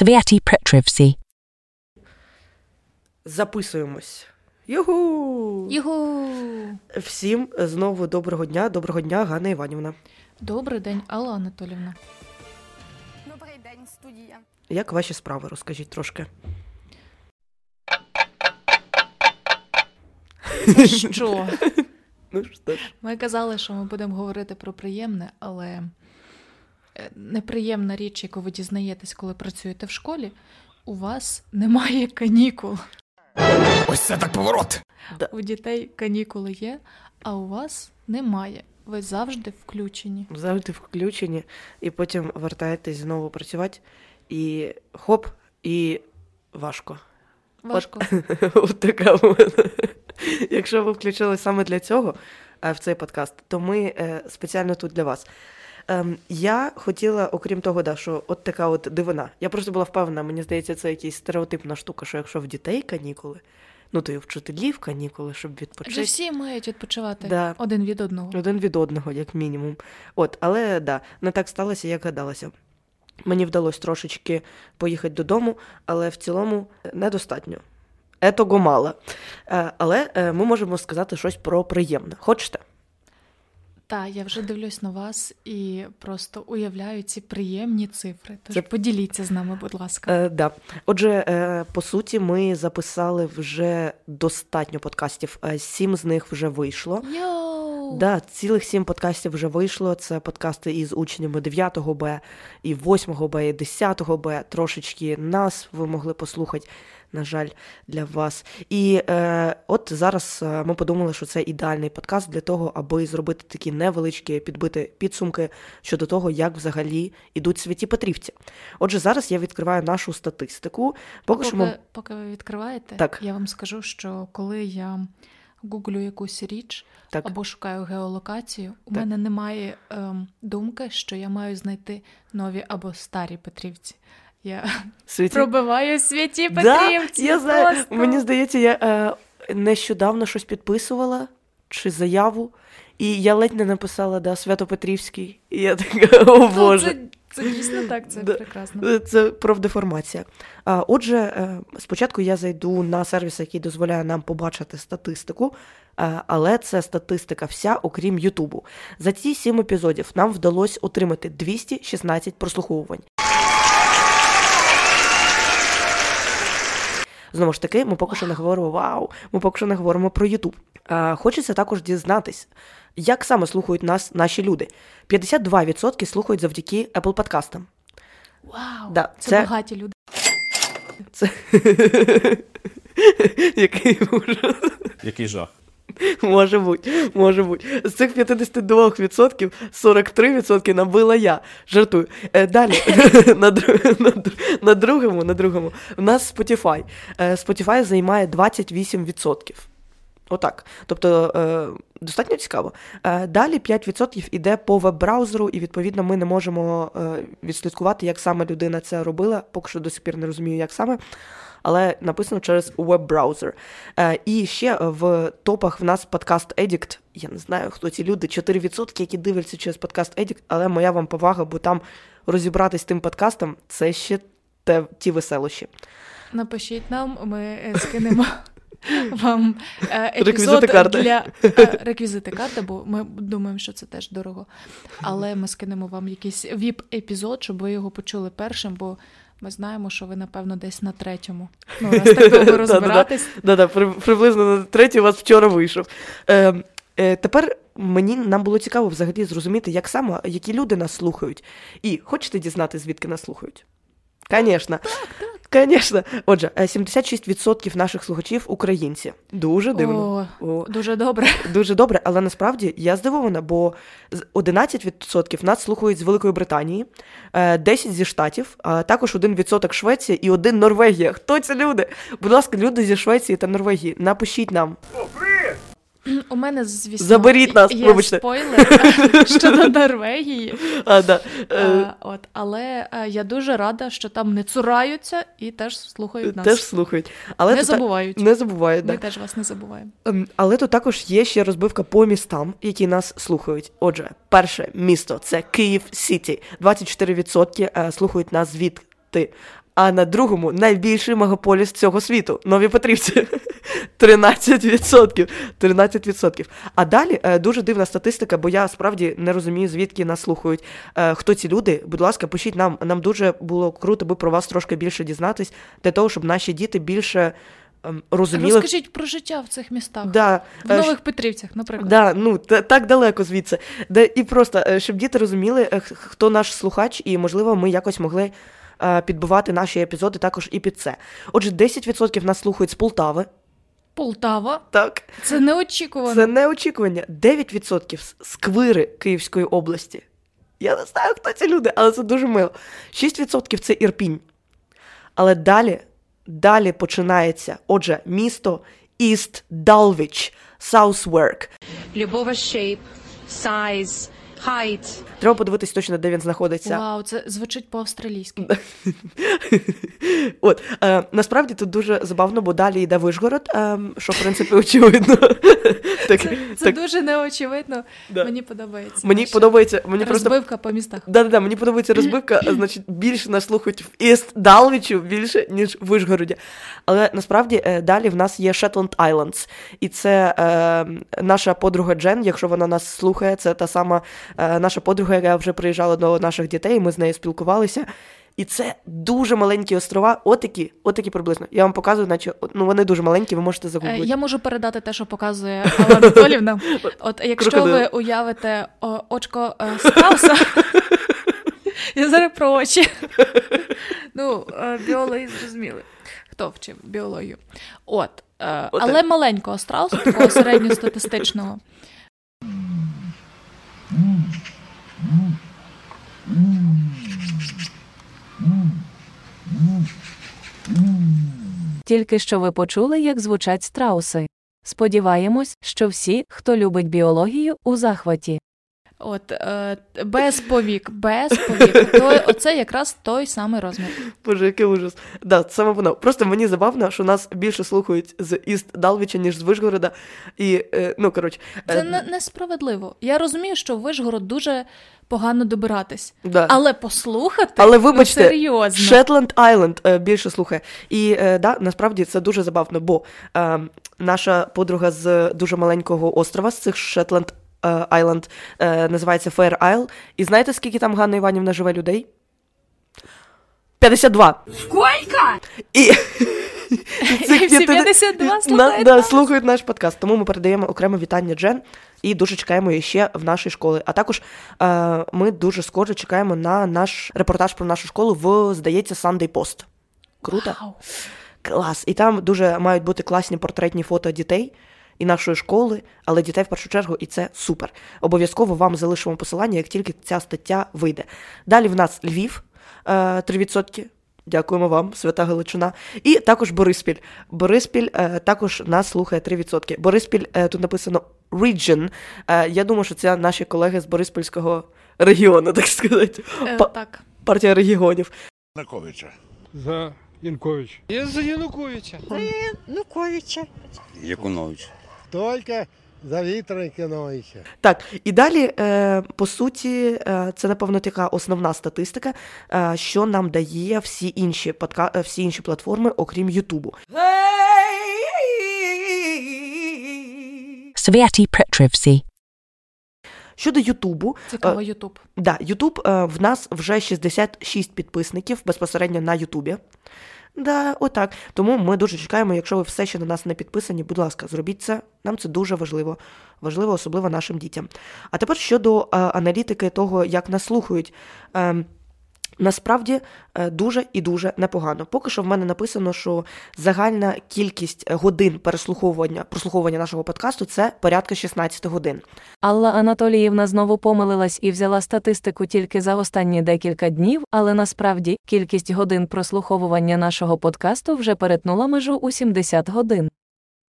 Sviati Petrivsi. Записуємось. Югу! Югу! Всім знову доброго дня, доброго дня, Ганна Іванівна. Добрий день, Алла Анатолівна. Добрий день, студія. Як ваші справи? Розкажіть трошки. Це що? Ну що ж. Ми казали, що ми будемо говорити про приємне, але неприємна річ, яку ви дізнаєтесь, коли працюєте в школі, у вас немає канікул. Ось це так поворот. У дітей канікули є, а у вас немає. Ви завжди включені. Завжди включені, і потім вертаєтесь знову працювати, і хоп, і важко. Важко. От така в мене. Якщо ви включили саме для цього е, в цей подкаст, то ми е, спеціально тут для вас. Ем, Я хотіла, окрім того, да, що от така от дивина. Я просто була впевнена, мені здається, це якась стереотипна штука, що якщо в дітей канікули, ну то і вчителів канікули, щоб Вже всі мають відпочивати Да. один від одного. Один від одного, як мінімум. От, але да, не так сталося, як гадалося. Мені вдалося трошечки поїхати додому, але в цілому недостатньо. Етого мало. Е, Але е, ми можемо сказати щось про приємне. Хочете? Та я вже дивлюсь на вас і просто уявляю ці приємні цифри. Тож Це- поділіться з нами, будь ласка. Е, да. Отже, е, по суті, ми записали вже достатньо подкастів. Е, Сім з них вже вийшло. Йоу! Да, цілих сім подкастів вже вийшло. Це подкасти із учнями 9 Б, і 8 Б, і 10 Б. Трошечки нас ви могли послухати, на жаль, для вас. І е, от зараз е, ми подумали, що це ідеальний подкаст для того, аби зробити такі невеличкі підбити підсумки щодо того, як взагалі ідуть святі Петрівці. Отже, зараз я відкриваю нашу статистику. Поки Поки, що ми поки ви відкриваєте, Так. я вам скажу, що коли я гуглю якусь річ так. або шукаю геолокацію, у Так. мене немає ем, думки, що я маю знайти нові або старі Петрівці. Я Святі... пробиваю святі Да, я знаю. просто. Мені здається, я е, нещодавно щось підписувала чи заяву, і я ледь не написала да, Свято-Петрівський. І я така, о Ну, Боже. Це, це дійсно так, це Да. прекрасно. Це профдеформація. А, Отже, е, спочатку я зайду на сервіс, який дозволяє нам побачити статистику, е, але це статистика вся, окрім Ютубу. За ці сім епізодів нам вдалося отримати 216 прослуховувань. Знову ж таки, ми поки що не говоримо вау, ми поки що не говоримо про Ютуб. Хочеться також дізнатись, як саме слухають нас наші люди. 52% слухають завдяки Apple подкастам. Вау, Да, це, це- багаті люди. Це який ужас. Який жах. Може бути, може бути. З цих 52% 43% набила я. Жартую. Е, далі на, на, на другому, на другому. У нас Spotify. Е, Spotify займає 28%. Отак. Тобто е, достатньо цікаво. Далі 5% іде по веб-браузеру, і відповідно ми не можемо відслідкувати, як саме людина це робила. Поки що до сих пір не розумію, як саме. Але написано через веб-браузер. Е, і ще в топах в нас Podcast Addict. Я не знаю, хто ці люди, 4%, які дивляться через Podcast Addict, але моя вам повага, бо там розібратись тим подкастом це ще те, ті веселощі. Напишіть нам, ми е, скинемо вам е, епізод Реквізити карти. для е, реквізити карти, бо ми думаємо, що це теж дорого. Але ми скинемо вам якийсь VIP-епізод, щоб ви його почули першим, бо ми знаємо, що ви, напевно, десь на третьому. Ну, раз так довго розбиратись. Да-да, приблизно на третій у вас вчора вийшов. Е, е, тепер мені нам було цікаво взагалі зрозуміти, як саме, які люди нас слухають. І хочете дізнати, звідки нас слухають? Звісно. Звісно. Отже, е, 76% наших слухачів українці. Дуже дивно. О, О, дуже добре. Дуже добре, але насправді я здивована, бо з- 11% нас слухають з Великої Британії, е, 10% зі Штатів, а також 1% Швеція і 1% Норвегія. Хто ці люди? Будь ласка, люди зі Швеції та Норвегії, напишіть нам. У мене, звісно, Заберіть нас, є вибачте. спойлер щодо Норвегії. А, да. е, Е, от, але е, я дуже рада, що там не цураються і теж слухають нас. Теж слухають. Але не забувають. Не забувають, Ми да. теж вас не забуваємо. Ем, Але тут також є ще розбивка по містам, які нас слухають. Отже, перше місто це Київ Сіті. 24% е, слухають нас звідти. А на другому найбільший мегаполіс цього світу Нові Петрівці. 13%. 13%. А далі е, дуже дивна статистика, бо я справді не розумію, звідки нас слухають. Е, хто ці люди? Будь ласка, пишіть нам. Нам дуже було круто би про вас трошки більше дізнатись, для того, щоб наші діти більше ем, розуміли. Розкажіть про життя в цих містах. Да, В е, Нових Петрівцях, наприклад. Да, ну та- так далеко звідси. Де і просто щоб діти розуміли, хто наш слухач, і можливо, ми якось могли підбивати наші епізоди також і під це. Отже, 10% нас слухають з Полтави. Полтава. Так, Це неочікувано. це не очікування. 9% з Сквири Київської області. Я не знаю, хто ці люди, але це дуже мило. 6% це Ірпінь. Але далі, далі починається. Отже, місто Іст Далвіч, Southwark. любого shape, size, height. Треба подивитись точно, де він знаходиться. Вау, це звучить по-австралійськи. От е, насправді тут дуже забавно, бо далі йде Вишгород, е, що в принципі очевидно. так, Це, це так, дуже неочевидно. Да. Мені подобається. мені Наша подобається. Мені просто по містах. да, да, да, мені подобається розбивка, значить, більше нас слухають в Іст Далвічу більше, ніж в Вишгороді. Але насправді е, далі в нас є Shetland Islands. І це е, наша подруга Джен, якщо вона нас слухає, це та сама наша подруга, яка вже приїжджала до наших дітей, ми з нею спілкувалися. І це дуже маленькі острова, отакі, отакі приблизно. Я вам показую, наче ну вони дуже маленькі, ви можете Е, загуглити. Я можу передати те, що показує Алла Анатолівна. От якщо Крокодил. ви уявите о, очко е, страуса, я зараз про очі. Ну, е, біологи зрозуміли. Хто вчив біологію? От. е, От Але маленького страуса, такого середньостатистичного. Тільки що ви почули, як звучать страуси. Сподіваємось, що всі, хто любить біологію, у захваті. От, е, без повік, без повік. То, оце якраз той самий розмір. Боже, який ужас. Да, саме воно. Просто мені забавно, що нас більше слухають з Іст Далвіча, ніж з Вишгорода. І, е, ну, коротше. е, Це не, несправедливо. Я розумію, що Вишгород дуже погано добиратись. да. Але послухати Але ну, серйозно. Шетланд Айленд е, більше слухає. І е, да, насправді це дуже забавно, бо е, наша подруга з дуже маленького острова, з цих Шетланд Айленд, е, називається Fair Isle. І знаєте, скільки там Ганна Іванівна живе людей? 52. Скільки? І, всі 52 на- слухають да, нас. слухають наш подкаст. Тому ми передаємо окреме вітання Джен і дуже чекаємо її ще в нашій школі. А також е, ми дуже скоро чекаємо на наш репортаж про нашу школу в, здається, Sunday Post. Круто? Вау. Клас. І там дуже мають бути класні портретні фото дітей і нашої школи, але дітей в першу чергу, і це супер. Обов'язково вам залишимо посилання, як тільки ця стаття вийде. Далі в нас Львів е, 3%. Дякуємо вам, свята Галичина. І також Бориспіль. Бориспіль е, також нас слухає 3%. Бориспіль е, тут написано region. Е, я думаю, що це наші колеги з Бориспільського регіону, так сказати. Е, Па- так. партія регіонів. Януковича. За Янкович. Я за Януковича. Януковича. Якунович. Тільки за Віктора Якиновича. Так, і далі, е, по суті, е, це напевно така основна статистика, е, що нам дає всі інші подка... всі інші платформи, окрім Ютубу. Святі Петрівці. Щодо Ютубу, Цікаво, Ютуб. да, Ютуб в нас вже 66 підписників безпосередньо на Ютубі. Да, отак. Тому ми дуже чекаємо, якщо ви все ще на нас не підписані, будь ласка, зробіть це. Нам це дуже важливо. Важливо, особливо нашим дітям. А тепер щодо е, аналітики того, як нас слухають. Е, Насправді е, дуже і дуже непогано. Поки що в мене написано, що загальна кількість годин переслуховування прослуховування нашого подкасту це порядка 16 годин. Алла Анатоліївна знову помилилась і взяла статистику тільки за останні декілька днів, але насправді кількість годин прослуховування нашого подкасту вже перетнула межу у 70 годин.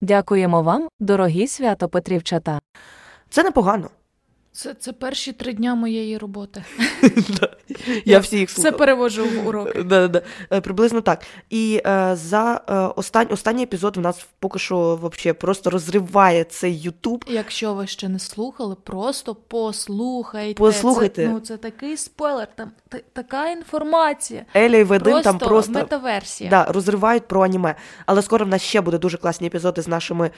Дякуємо вам, дорогі свято Петрівчата. Це непогано. Це, це перші три дня моєї роботи. Я всі їх Все слухав. переводжу в уроки. Да, да, да. Е, Приблизно так. І е, за е, остань, останній епізод в нас поки що вообще просто розриває цей Ютуб. Якщо ви ще не слухали, просто послухайте. Послухайте. Це, ну, це такий спойлер, там та- така інформація. Еля і Вадим Просто, там просто метаверсія. да, розривають про аніме. Але скоро в нас ще буде дуже класні епізоди з нашими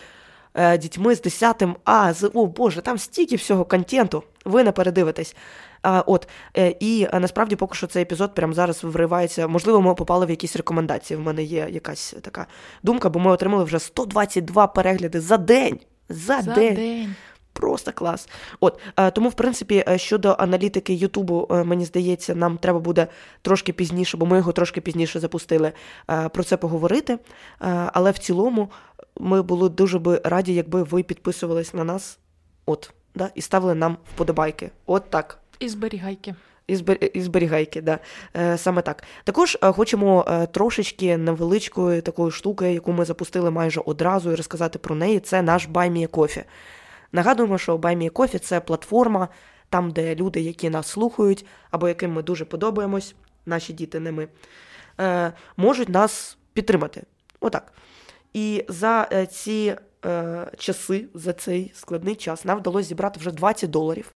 е, дітьми, з 10-м А, з о Боже, там стільки всього контенту. Ви не передивитесь. А, от, е, і е, насправді поки що цей епізод прямо зараз вривається. Можливо, ми попали в якісь рекомендації. В мене є якась така думка, бо ми отримали вже 122 перегляди за день. За, За день. день. Просто клас. От е, тому, в принципі, щодо аналітики Ютубу, мені здається, нам треба буде трошки пізніше, бо ми його трошки пізніше запустили про це поговорити. Але в цілому ми були дуже би раді, якби ви підписувались на нас, от, да, і ставили нам вподобайки. От так. І зберігайки. І зберігайки, да. Е, саме так. Також е, хочемо е, трошечки невеличкої такої штуки, яку ми запустили майже одразу, і розказати про неї. Це наш Buy Me a Coffee. Нагадуємо, що Buy Me a Coffee це платформа, там, де люди, які нас слухають, або яким ми дуже подобаємось, наші діти, не ми, можуть нас підтримати. Отак. І за ці часи, за цей складний час, нам вдалося зібрати вже 20 доларів.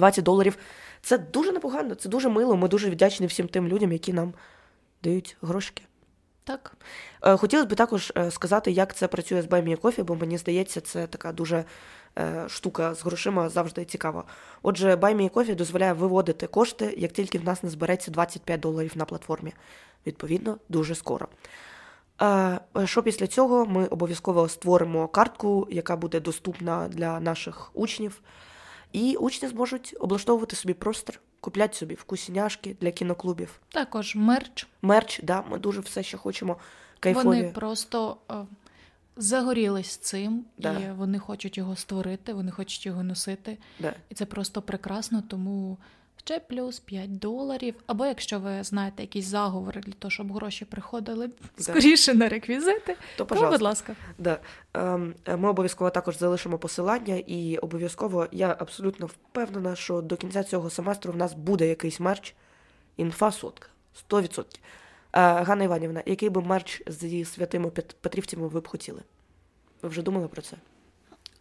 20 доларів. Це дуже непогано, це дуже мило. Ми дуже вдячні всім тим людям, які нам дають грошики. Так. Е, Хотілося б також е, сказати, як це працює з Buy Me a Coffee, бо мені здається, це така дуже е, штука з грошима завжди цікава. Отже, Buy Me a Coffee дозволяє виводити кошти, як тільки в нас не збереться 25 доларів на платформі. Відповідно, дуже скоро. Що після цього ми обов'язково створимо картку, яка буде доступна для наших учнів. І учні зможуть облаштовувати собі простір, купляти собі вкусняшки для кіноклубів. Також мерч. Мерч, да, ми дуже все ще хочемо кайфові. Вони просто е, загорілись цим, Да. і вони хочуть його створити, вони хочуть його носити. Да. І це просто прекрасно, тому ще плюс 5 доларів. Або якщо ви знаєте якісь заговори для того, щоб гроші приходили скоріше на реквізити, То, то, будь ласка. Да. Ем, Ми обов'язково також залишимо посилання, і обов'язково я абсолютно впевнена, що до кінця цього семестру в нас буде якийсь мерч. Інфа сотка. 100%. Е, Ганна Іванівна, який би мерч зі святими Пет- Петрівцями ви б хотіли? Ви вже думали про це?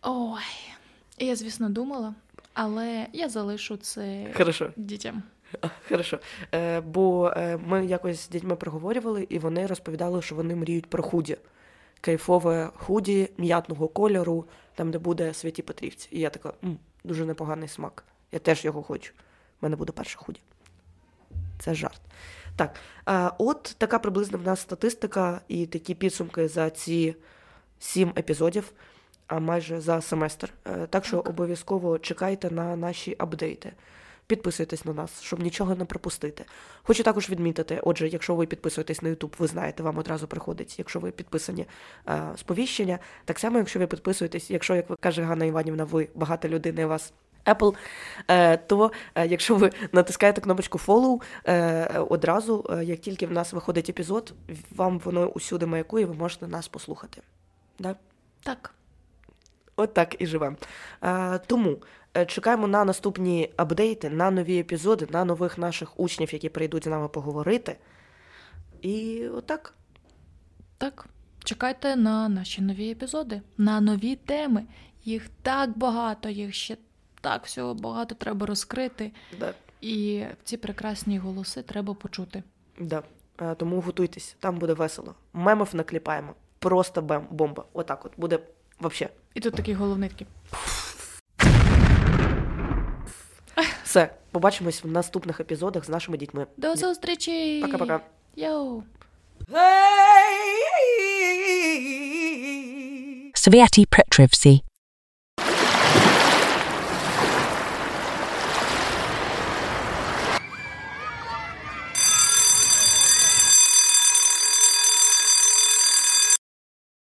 Ой, я, звісно, думала, але я залишу це Хорошо. дітям. Хорошо. Е, бо е, ми якось з дітьми проговорювали, і вони розповідали, що вони мріють про худі. Кайфове худі м'ятного кольору, там, де буде святі Петрівці. І я така, М, дуже непоганий смак. Я теж його хочу. У мене буде перше худі. Це жарт. Так, а, от така приблизно в нас статистика і такі підсумки за ці сім епізодів, а майже за семестр. Е, Так що обов'язково чекайте на наші апдейти. Підписуйтесь на нас, щоб нічого не пропустити. Хочу також відмітити: отже, якщо ви підписуєтесь на YouTube, ви знаєте, вам одразу приходить, якщо ви підписані е, сповіщення. Так само, якщо ви підписуєтесь, якщо, як каже Ганна Іванівна, ви багата людина, і вас Apple, е, то е, якщо ви натискаєте кнопочку follow, одразу, як тільки в нас виходить епізод, вам воно усюди маякує, ви можете нас послухати. Да? Так. От так і живемо. Е, тому е, чекаємо на наступні апдейти, на нові епізоди, на нових наших учнів, які прийдуть з нами поговорити. І отак. Так. Чекайте на наші нові епізоди, на нові теми. Їх так багато, їх ще так всього багато треба розкрити. Да. І ці прекрасні голоси треба почути. Да. Е, Тому готуйтесь, там буде весело. Мемів накліпаємо. Просто бомба. Отак от буде взагалі. І тут такий головний такий. Все, побачимось в наступних епізодах з нашими дітьми. До зустрічі! Пока-пока. Йоу! Sviati Petrivsi.